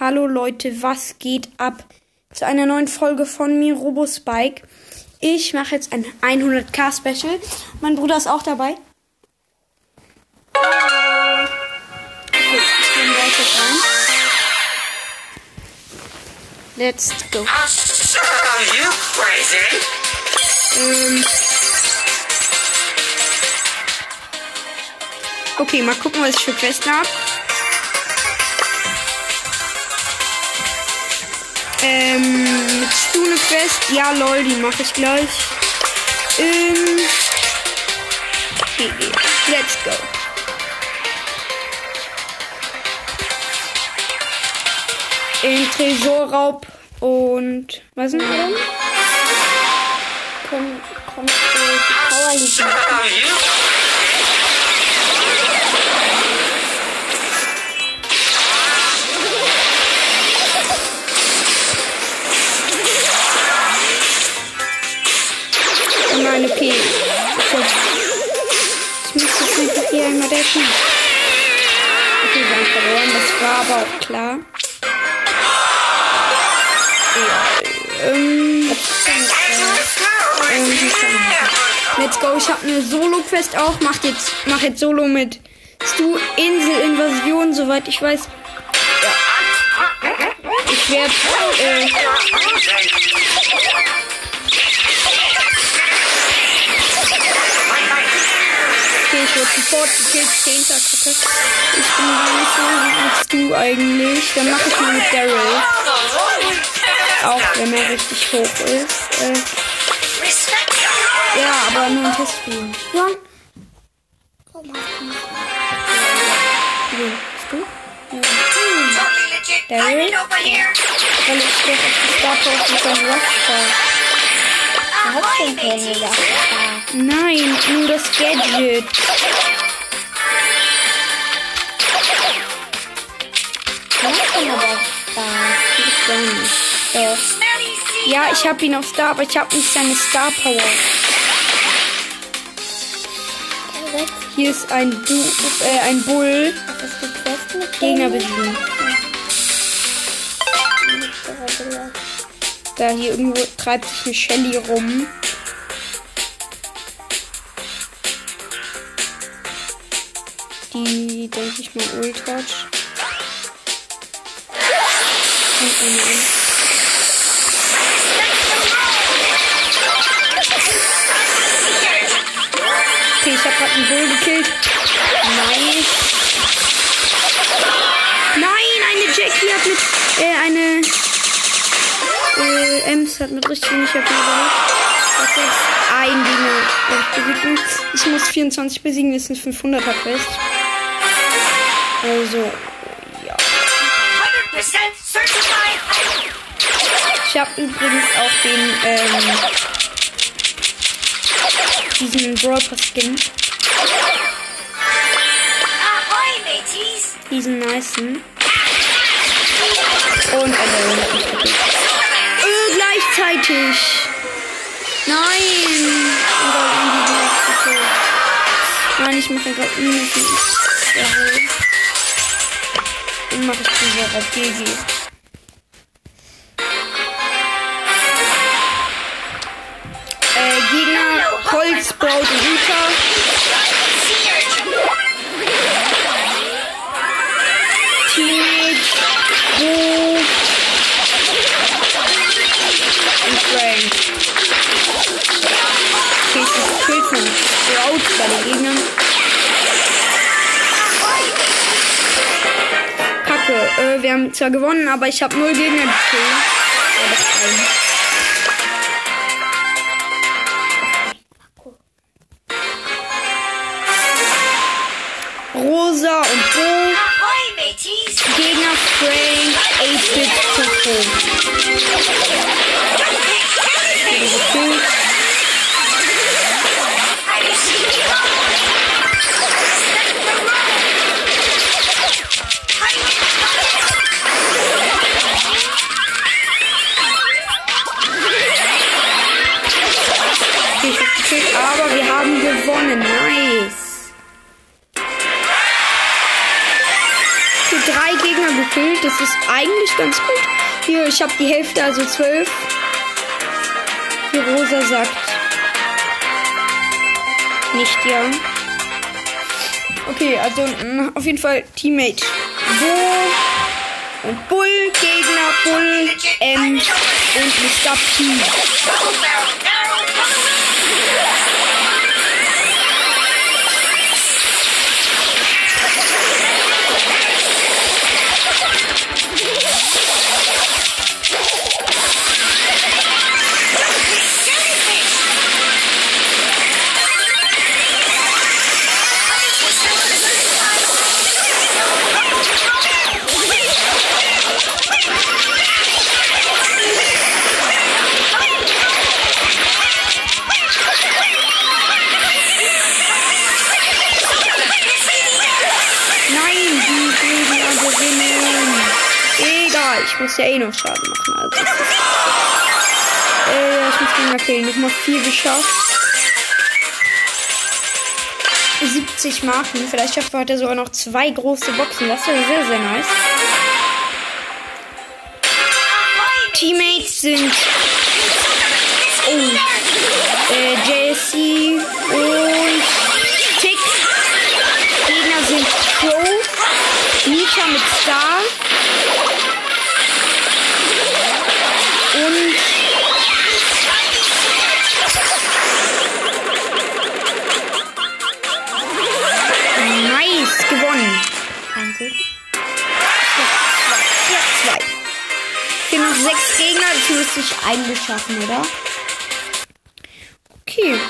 Hallo Leute, was geht ab? Zu einer neuen Folge von mir, Robospike. Ich mache jetzt ein 100k Special. Mein Bruder ist auch dabei. Let's go. Ähm. Okay, mal gucken, was ich für Questen habe. Ähm, mit Stune Quest. Ja, lol, die mache ich gleich. Ähm. GG. Let's go. In Tresorraub und. Was sind wir denn? Komm, kommst du Okay, wir haben verloren. Das war aber auch klar. Ja, ähm, ähm, Let's go. Ich habe eine Solo-Quest auch. Mach jetzt, mach jetzt Solo mit Stu. Insel-Invasion, soweit ich weiß. Ich werde, äh, Wurde sofort gekillt. Zehnter Kacke. Ich bin gar nicht so wie bist du eigentlich. Dann mache ich mal mit Daryl. Auch wenn er richtig hoch ist. Äh, ja, aber nur ein Testspiel. Ja. Komm, du Wen? Bist du? Legit. Daryl? Here. Weil ich doch auf die Star Power mit dem Rockstar. Hat denn keine Lachstar? Nein, nur das Gadget. Ja, ich habe ihn auf Star, aber ich habe nicht seine Star Power. Hier ist ein, Bu äh, ein Bull. Gegner besiegen. Da hier irgendwo treibt sich eine Shelly rum. Die, denke ich mal, ult hat. Und eine Ult. Okay, ich habe gerade einen Bull gekillt. Nice. Nein, eine Jackie hat mit, äh, eine, äh, Ems hat mit richtig wenig HP gemacht. Das ist ein der ich muss. Ich muss 24 besiegen, das ist ein 500er Quest. Also, ja. 100% certified. Ich habe übrigens auch den, ähm, diesen Brawl Skin. Diesen nicen. Und gekillt. Äh, gleichzeitig. Nein. Nein, ich mache gerade. Dann mache ich diese GG. Äh, Gegner, Colt, Sprout und Uta. Teammate, Bo und Frank. Okay, ich Kills von Sprout bei den wir haben zwar gewonnen, aber ich habe null Gegner gekillt. Ich habe die Hälfte, also 12. Hier Rosa sagt nicht ja. Okay, also mh, auf jeden Fall Teammate. Bo und Bull, Gegner, Bull, M und Mr. P. ich muss ja eh noch Schaden machen. Also äh, ich muss Gegner killen. Nochmal vier geschafft. 70 Marken. Vielleicht schafft er heute sogar noch zwei große Boxen. Das wäre sehr, sehr nice. Teammates sind oh, äh, JSC Sieg? Ja, zwei. Hier noch sechs Gegner, das müsste ich eigentlich schaffen, oder? Okay.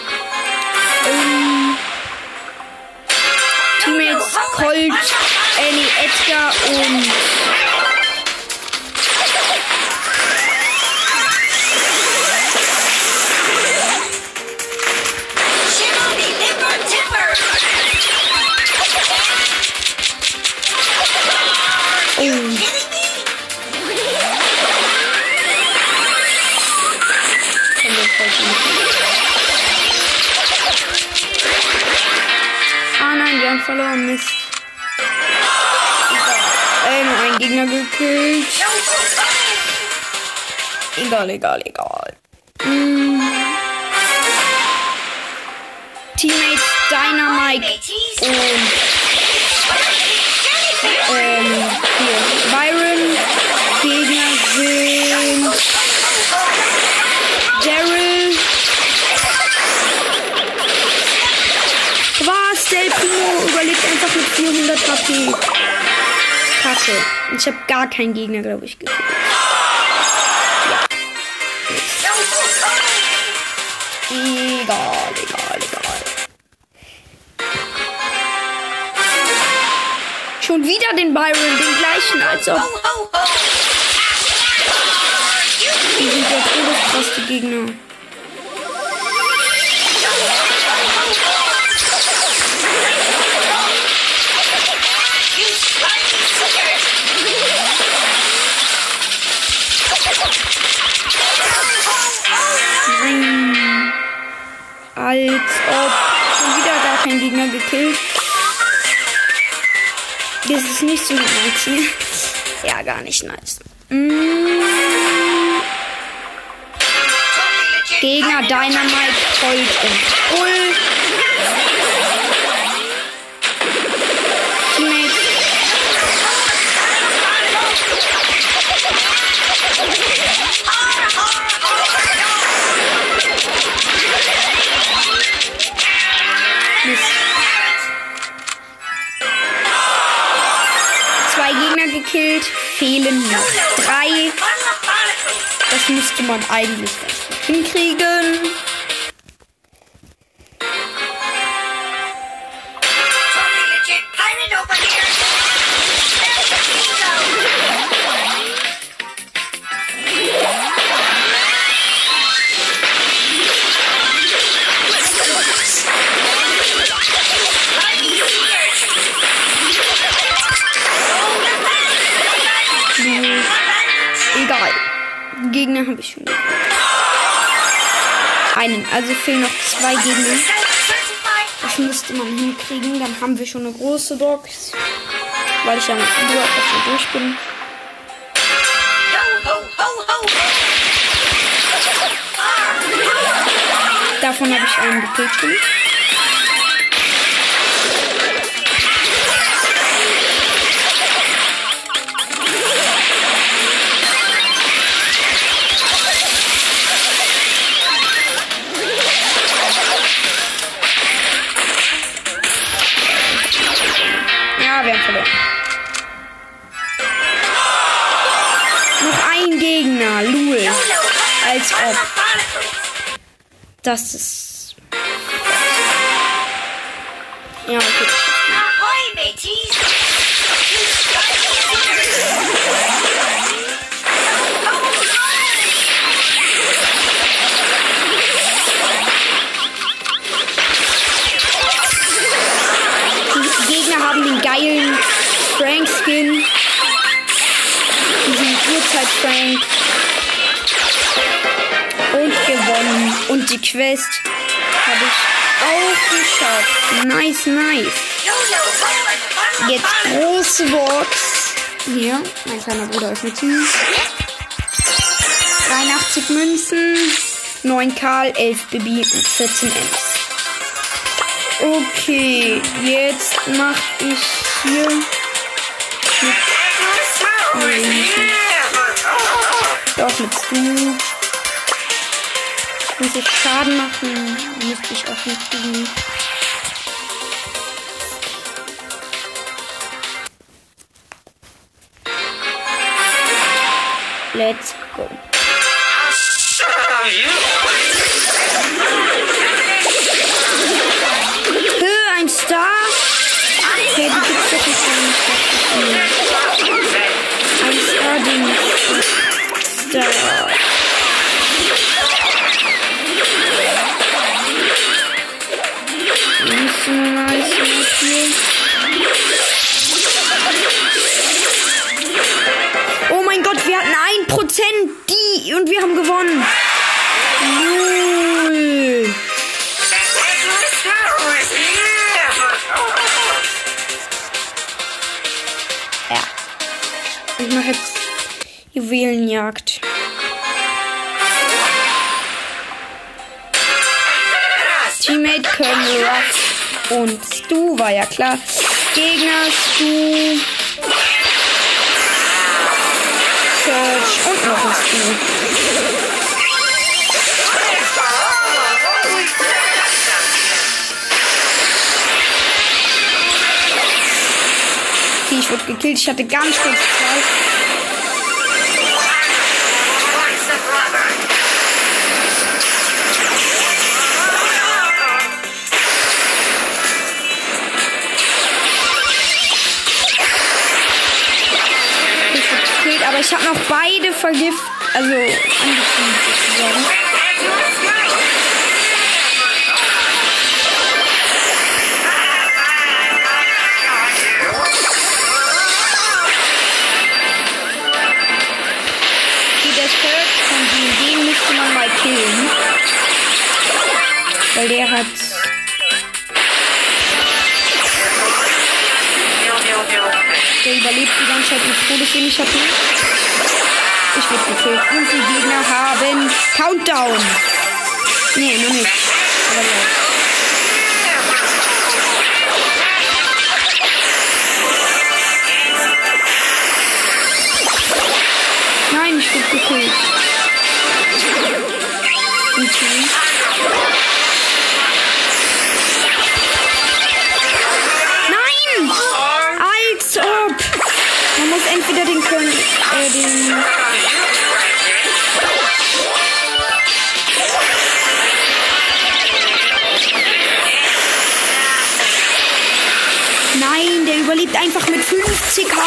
Ähm, Teammates Colt, Annie, Edgar und Haben verloren, Mist. Äh, nur ein Gegner gekillt. Egal, egal, egal. Mm. Teammates Dynamite und mit 400 HP. Kacke. Ich habe gar keinen Gegner, glaube ich, gekillt. Egal, egal, egal. Schon wieder den Byron, den gleichen, als ob. Die sind ja todeskrass, die Gegner. Als ob. Schon wieder gar kein Gegner gekillt. Das ist nicht so nice. ne? Ja, gar nicht nice. Mm. Gegner Dynamite, Colt und Bull. Gekillt, fehlen noch drei. Das müsste man eigentlich hinkriegen. Also fehlen noch zwei Gegner. Das müsste man hinkriegen. Dann haben wir schon eine große Box. Weil ich ja nur durch bin. Davon habe ich einen gekillt. Das ist. Quest habe ich auch geschafft. Nice, nice. Jetzt große Box. Hier, mein kleiner Bruder öffnet sie. 83 Münzen, 9 Karl, 11 Bibi und 14 Ems. Okay, jetzt mach ich hier mit, nee, nicht mit, doch mit Stu. Muss ich Schaden machen, müsste ich auch nicht kriegen. Let's go. Höhe, ein Star? Okay, die gibt's doch gar nicht. Ein Star-Ding. Star. Oh mein Gott, wir hatten ein Prozent die und wir haben gewonnen. Ja. Ich mache jetzt Juwelenjagd. Teammate Colonel Ruff und Stu war ja klar. Gegner Stu. Search und noch ein Stu. Okay, ich wurde gekillt. Ich hatte ganz kurz Zeit. Ich habe noch beide vergift, also angezündet sozusagen. Den müsste man mal killen. Weil der hat. Der überlebt die ganze Zeit mit todeswenig HP. Wurde gekillt. Und die Gegner haben Countdown. Nee, noch nicht. Aber ja.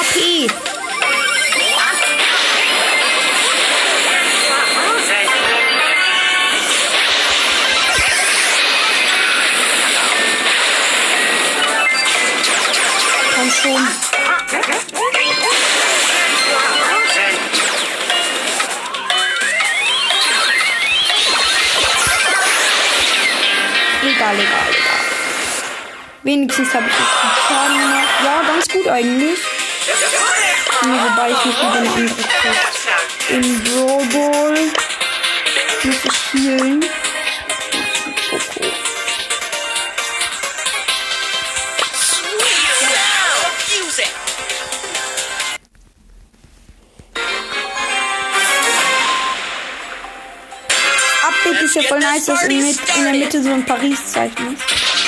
50 HP. Komm schon. Egal, egal, egal. Wenigstens habe ich jetzt Schaden gemacht. Ja, ganz gut eigentlich. Wobei ich mich wieder eine andere Quest Im Brawl Ball muss ich healen. It. Update ist ja voll nice, dass in, mit, in der Mitte so ein Paris-Zeichen ist.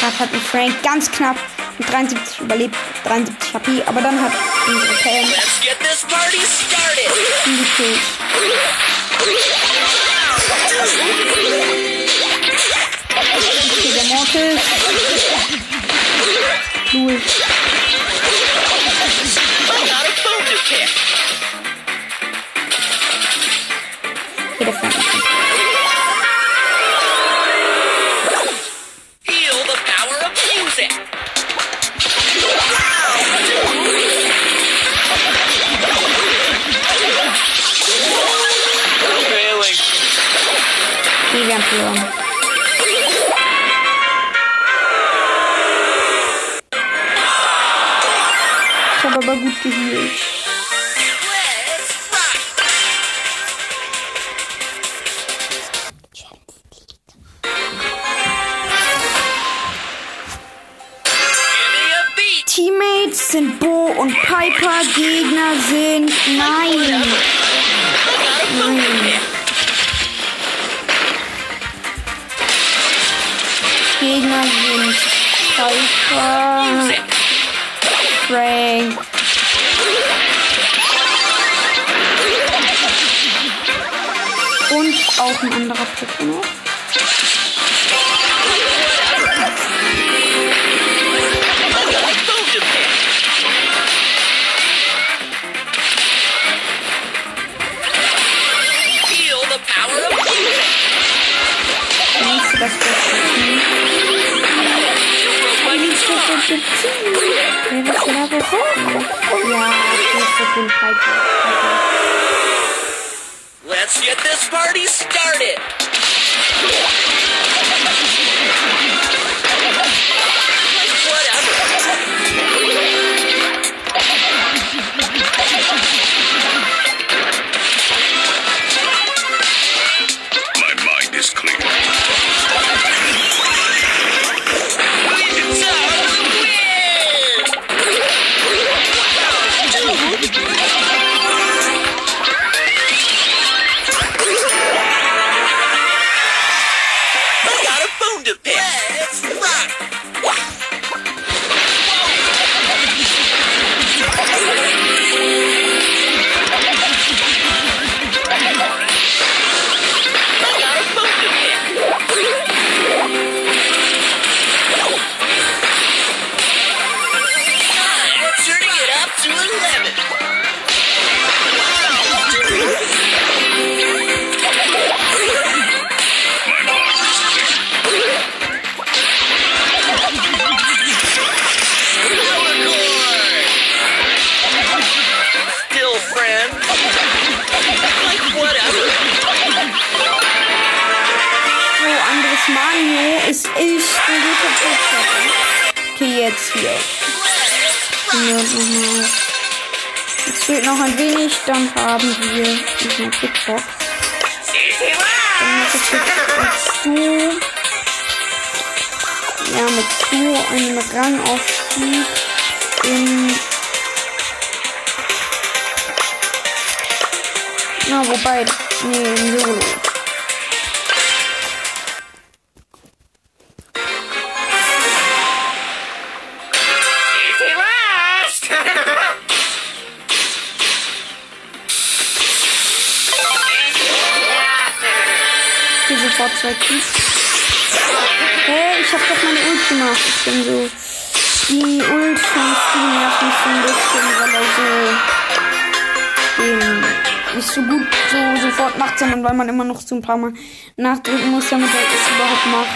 Gerade, hat ein Frank ganz knapp mit 73 überlebt, 73 HP, aber dann hat unsere Pam Let's get this party started. ihn gekillt. Okay, der Mortis. Cool. Okay, der Frank. Aber hoch? Ja, Piper und Piper. Piper. Let's get this party started. Jetzt hier. Jetzt fehlt noch ein wenig, dann haben wir diesen Kickbox. Dann mache ich jetzt dazu. Ja, mit zu einem Rangaufstieg in. Na, wobei. Nee, im Solo. Bin so. Die Ult von Steam mich ein bisschen, weil er so. Den nicht so gut so sofort macht, sondern weil man immer noch so ein paar Mal nachdrücken muss, damit er es überhaupt macht.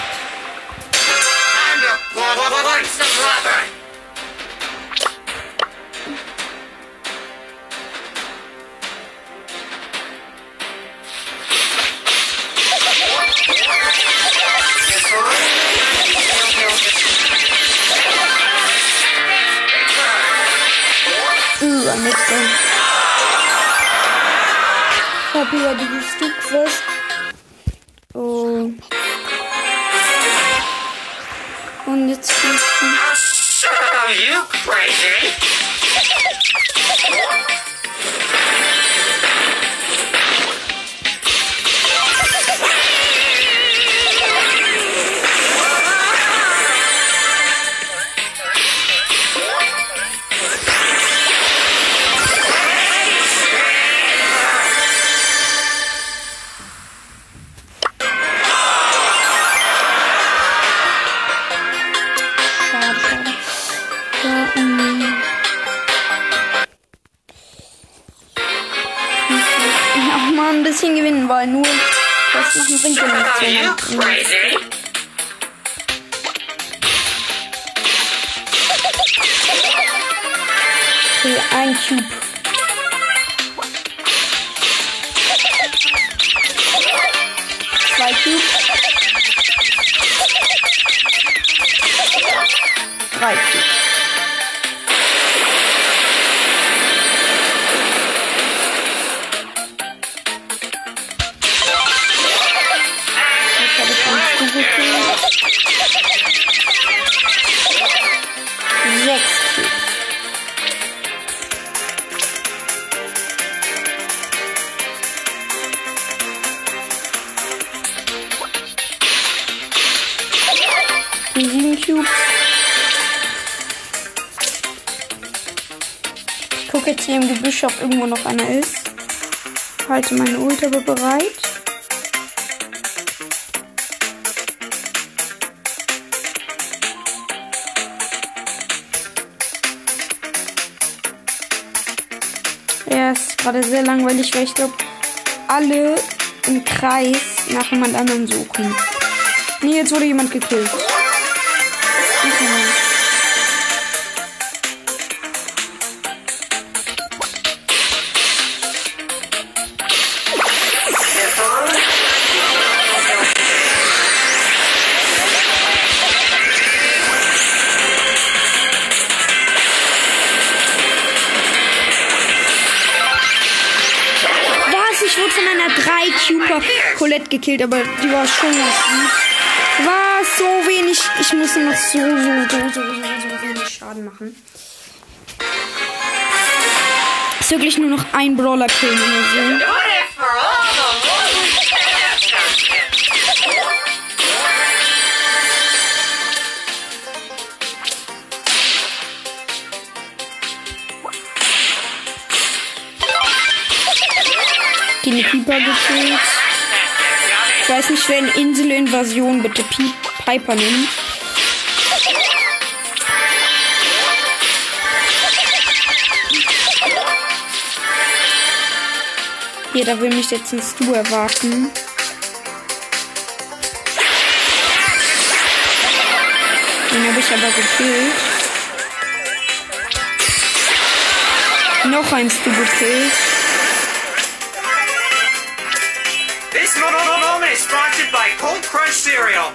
Ich habe hier dieses Stu-Quest. Oh. Right. Irgendwo noch einer ist. Halte meine Ultra bereit. Ja, ist gerade sehr langweilig, weil ich glaube, alle im Kreis nach jemand anderen suchen. Nee, jetzt wurde jemand gekillt. Wurde von einer 3-Cuper Colette gekillt, aber die war schon ganz. Was? So wenig. Ich muss noch so, so, so, so, so, wenig Schaden machen. Ist wirklich nur noch ein Brawler killen oder so. Den Piper gekillt. Ich weiß nicht, wer in Inselinvasion bitte Pi Piper nimmt. Hier, da will mich jetzt ein Stu erwarten. Den habe ich aber gekillt. Noch ein Stu gekillt. This moment is sponsored by Cold Crunch Cereal.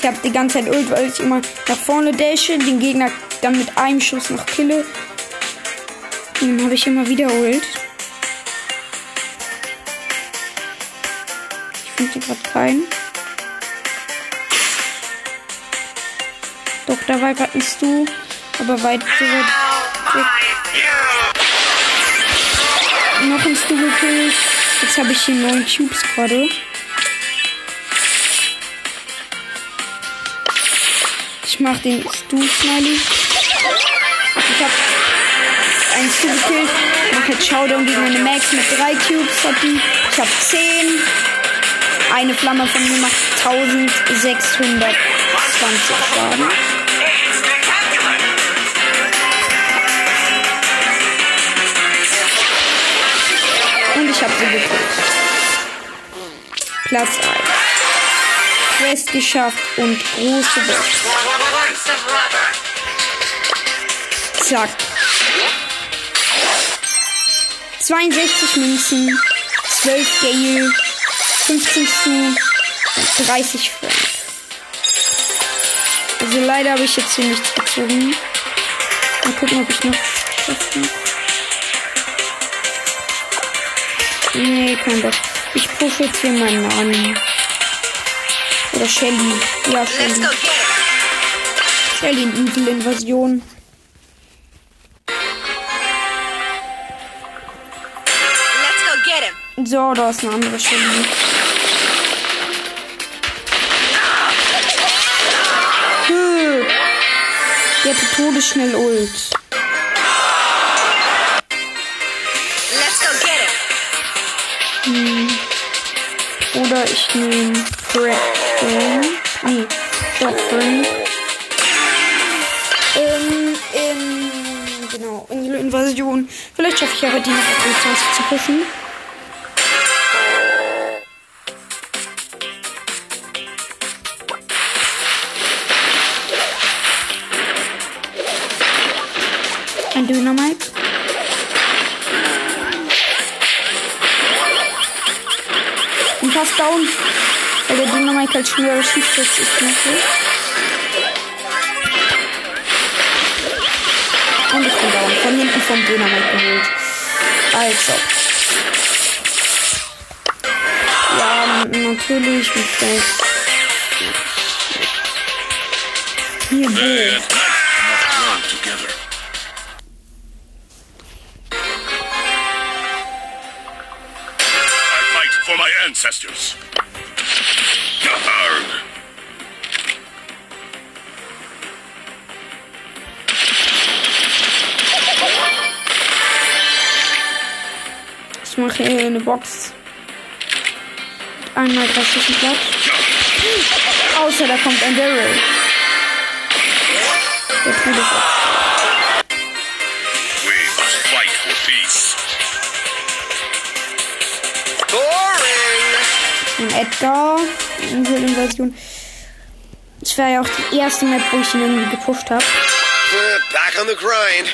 Ich habe die ganze Zeit Ult, weil ich immer nach vorne dashe, den Gegner dann mit einem Schuss noch kille. Und dann habe ich immer wieder Ult. Ich finde gerade keinen. Doch, da war gerade ein Stu, aber weit so weit weg. Noch ein Stu gekillt. Jetzt habe ich hier neun Cubes gerade. Ich mach den Stu-Smiley. Ich hab einen Stu gekillt. Mach jetzt Showdown gegen eine Max mit drei Cubes. Hat die. Ich hab zehn. Eine Flamme von mir macht 1620 Schaden. Gekillt. Platz 1. Quest geschafft und große Box. Zack. 62 Münzen, 12 Gale, 15 Stu, 30 Frank. Also leider habe ich jetzt hier nichts gezogen. Mal gucken, ob ich noch Nee, kein Bock. Ich pushe jetzt hier meinen Namen. Oder Shelly. Ja, Shelly. Shelly in Inselinvasion. So, da ist eine andere Shelly. Hö. Die hatte todesschnell Ult. Oder ich nehme Frank. Nee, Frank. Ähm, in, genau, in die Invasion. Vielleicht schaffe ich ja heute noch auf die 20 zu pushen. Down. Weil der Dynamite halt schneller schießt als ich mache. Und ich bin down. Von hinten vom Dynamite geholt. Also. Ja, natürlich. Mit Hier, wo? Ancestors. Yarg. Ich mache hier eine Box. Einmal drei Schüssen platt. Außer da kommt ein Daryl. Der We must fight for peace. Ein Edgar. Inselinvasion. Das war ja auch die erste Map, wo ich ihn irgendwie gepusht habe. Back on the grind.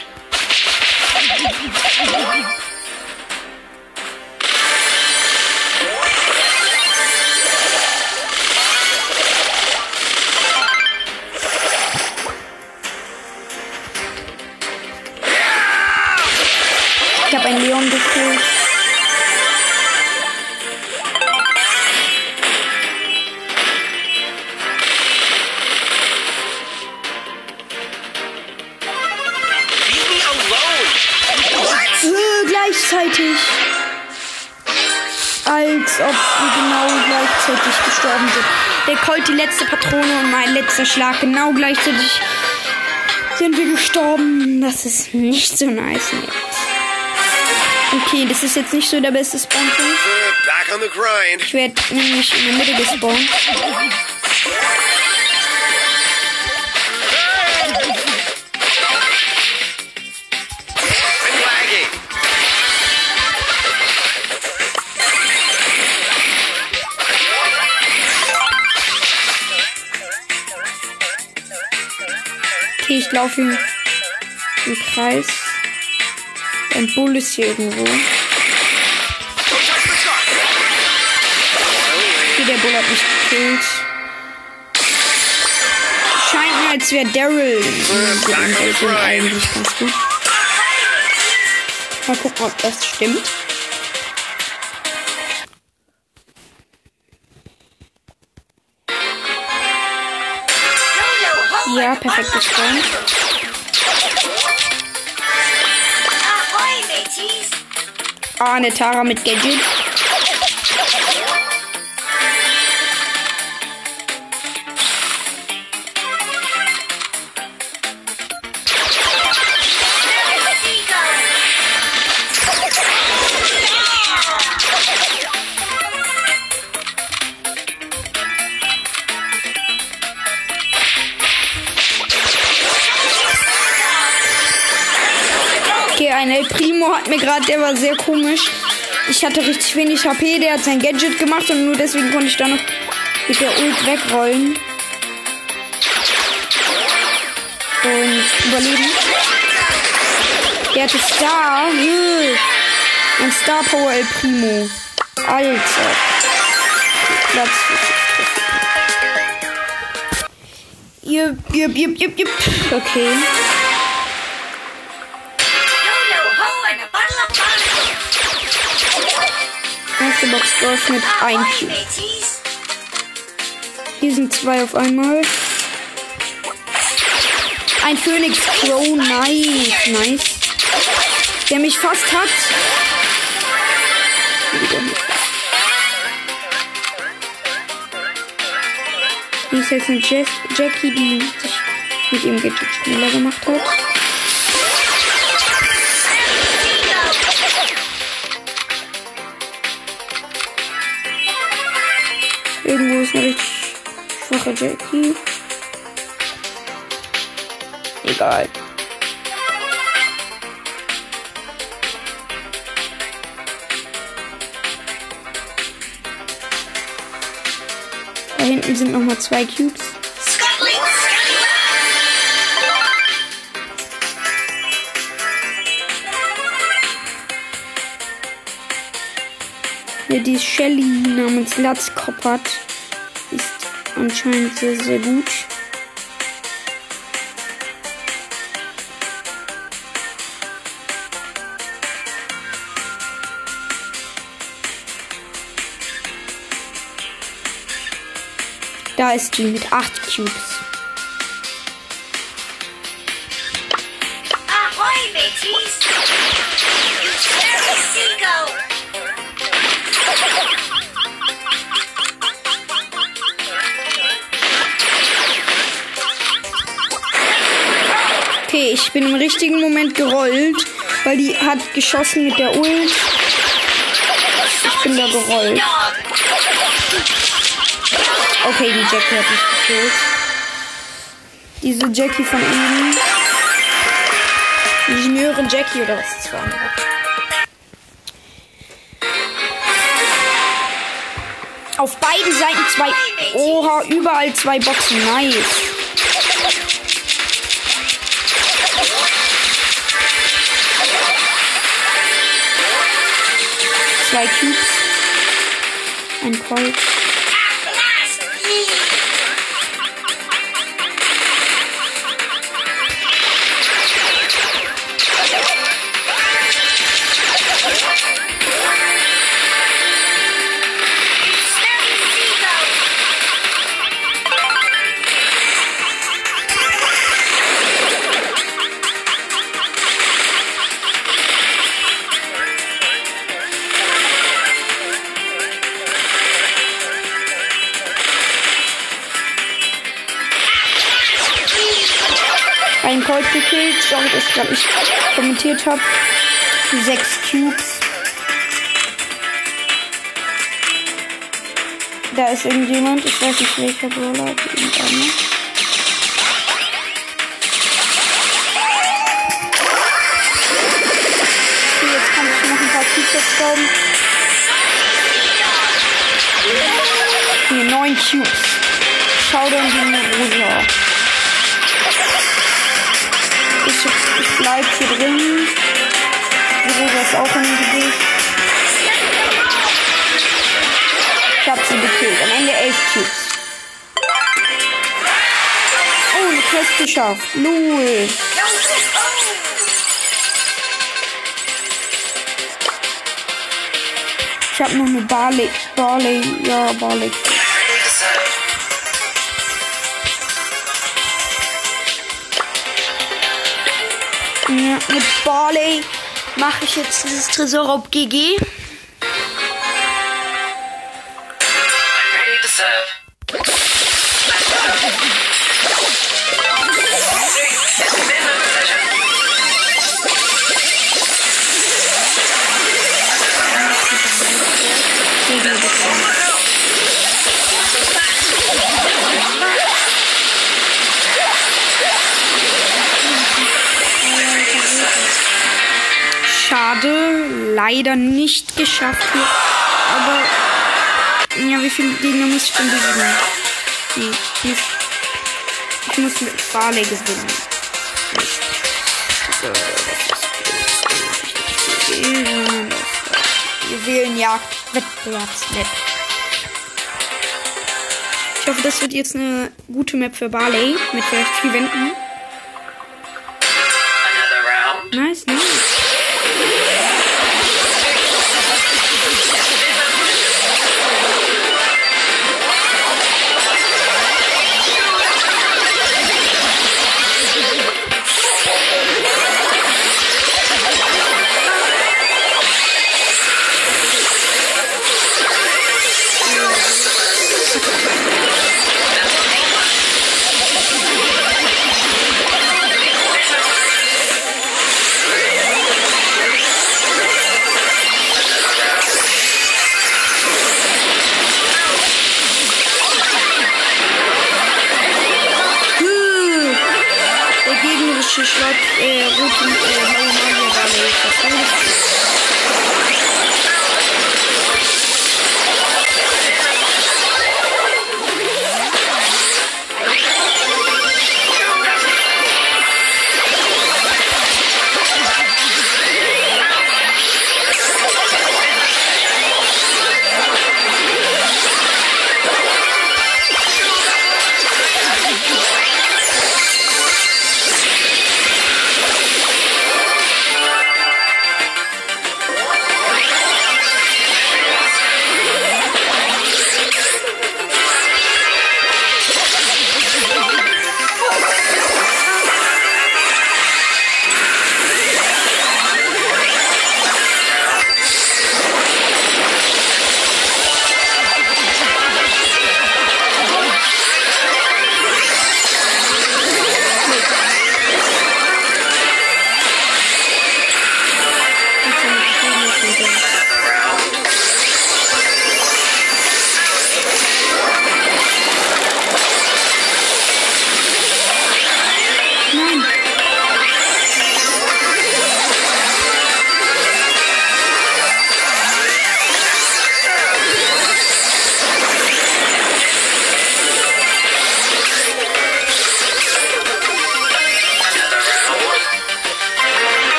Gleichzeitig. Als ob wir genau gleichzeitig gestorben sind. Der Colt die letzte Patrone und mein letzter Schlag genau gleichzeitig sind wir gestorben. Das ist nicht so nice. Nee. Okay, das ist jetzt nicht so der beste grind. Ich werde nämlich in der Mitte gespawnt. Ich laufe im, im Kreis. Ein Bull ist hier irgendwo. Okay, der Bull hat mich gekillt. Scheint mir, als wäre Daryl der eigentlich ganz gut. Mal gucken, ob das stimmt. Ja, perfekt gespawnt. Ah, eine Tara mit Gadget. Mir gerade, der war sehr komisch. Ich hatte richtig wenig HP, der hat sein Gadget gemacht und nur deswegen konnte ich da noch mit der Ult wegrollen. Und überleben. Der hatte Star. Ein Star Power El Primo. Alter. Platz. Jupp, jupp, jupp, jupp, jupp. Okay. Erste Box geöffnet. Ein Cube. Hier sind zwei auf einmal. Ein Phoenix Crow. Nice, nice. Der mich fast hat. Hier ist jetzt eine Jackie, die sich mit Gadget schneller gemacht hat. Irgendwo ist eine richtig schwache Jackie. Egal. Da hinten sind nochmal zwei Cubes. Wer die Shelly namens Latzkopf hat, ist anscheinend sehr, sehr gut. Da ist die mit 8 Cubes. Bin im richtigen Moment gerollt, weil die hat geschossen mit der Ult. Ich bin da gerollt. Okay, die Jackie hat mich gekillt. Diese Jackie von eben. Ingenieurin Jackie oder was das war. Auf beiden Seiten zwei. Oha, überall zwei Boxen. Nice. Zwei Cubes. Ein Colt. Dass ich kommentiert habe. Sechs Cubes. Da ist irgendjemand. Ich weiß nicht welcher Brawler. Irgendeiner. Jetzt kann ich noch ein paar Cubes abstauben. Hier, neun Cubes. Showdown gegen Rosa. Ich, ich bleib hier drin. Die Rosa ist auch in dem Gesicht. Ich hab sie gekillt. Am Ende elf Cubes. Oh, eine Quest geschafft. Lul. Ich hab noch eine Barley. Barley. Ja, Barley. Barley mache ich jetzt dieses Tresorraub GG. gerade leider nicht geschafft. Hier. Aber ja, wie viele Gegner muss ich denn besiegen? Nee, ich, ich muss mit Farley gewinnen. Juwelenjagd, Wettbewerbsmap. Ich hoffe, das wird jetzt eine gute Map für Barley mit vielleicht vier Wänden.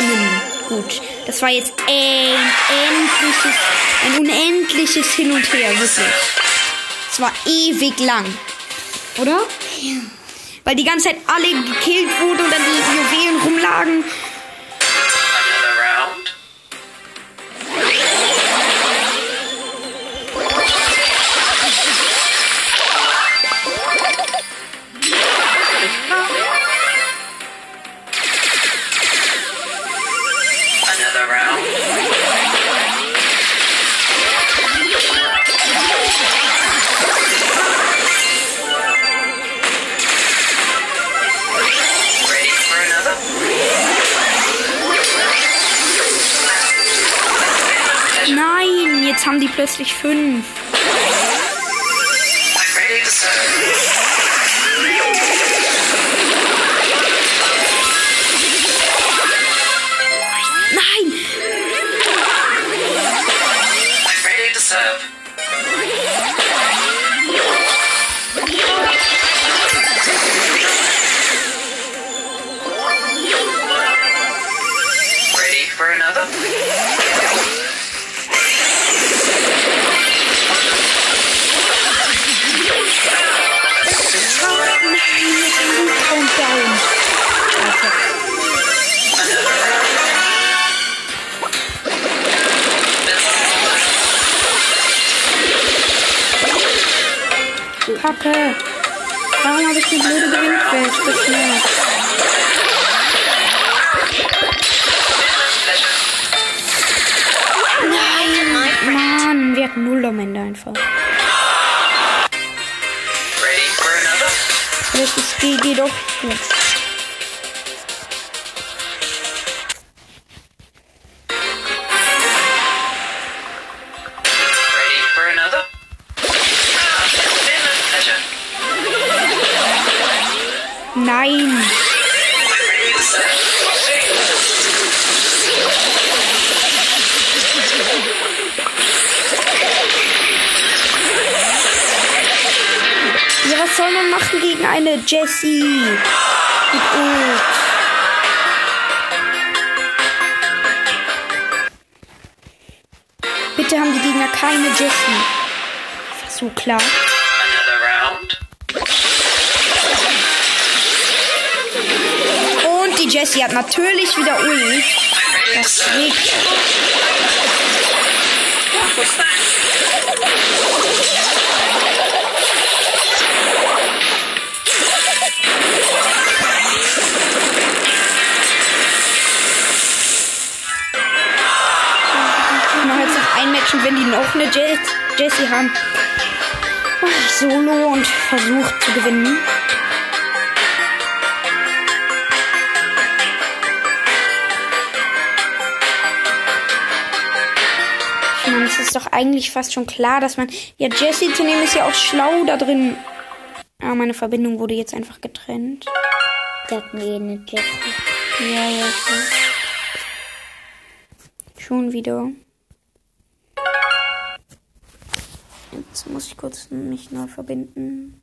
gewonnen. Gut. Das war jetzt ein endliches, ein unendliches Hin und Her, wirklich. Es war ewig lang. Oder? Ja. Weil die ganze Zeit alle gekillt wurden und dann die Juwelen rumlagen. plötzlich fünf. Vielleicht ist GG doch gut. Jessie? Mit Ult. Bitte haben die Gegner keine Jessie. So klar. Und die Jessie hat natürlich wieder Ult. Das regt. Und wenn die noch eine Jes Jessie haben, ich Solo und versuche zu gewinnen. Ich meine, es ist doch eigentlich fast schon klar, dass man. Ja, Jessie zu nehmen ist ja auch schlau da drin. Ah, meine Verbindung wurde jetzt einfach getrennt. Der hat mir eine Jessie. Ja, ja, okay. Schon wieder. Jetzt muss ich kurz mich neu verbinden.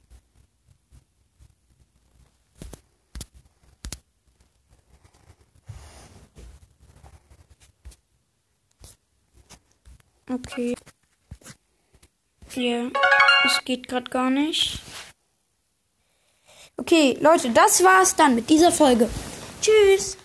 Okay. Ja, es geht gerade gar nicht. Okay, Leute, das war's dann mit dieser Folge. Tschüss.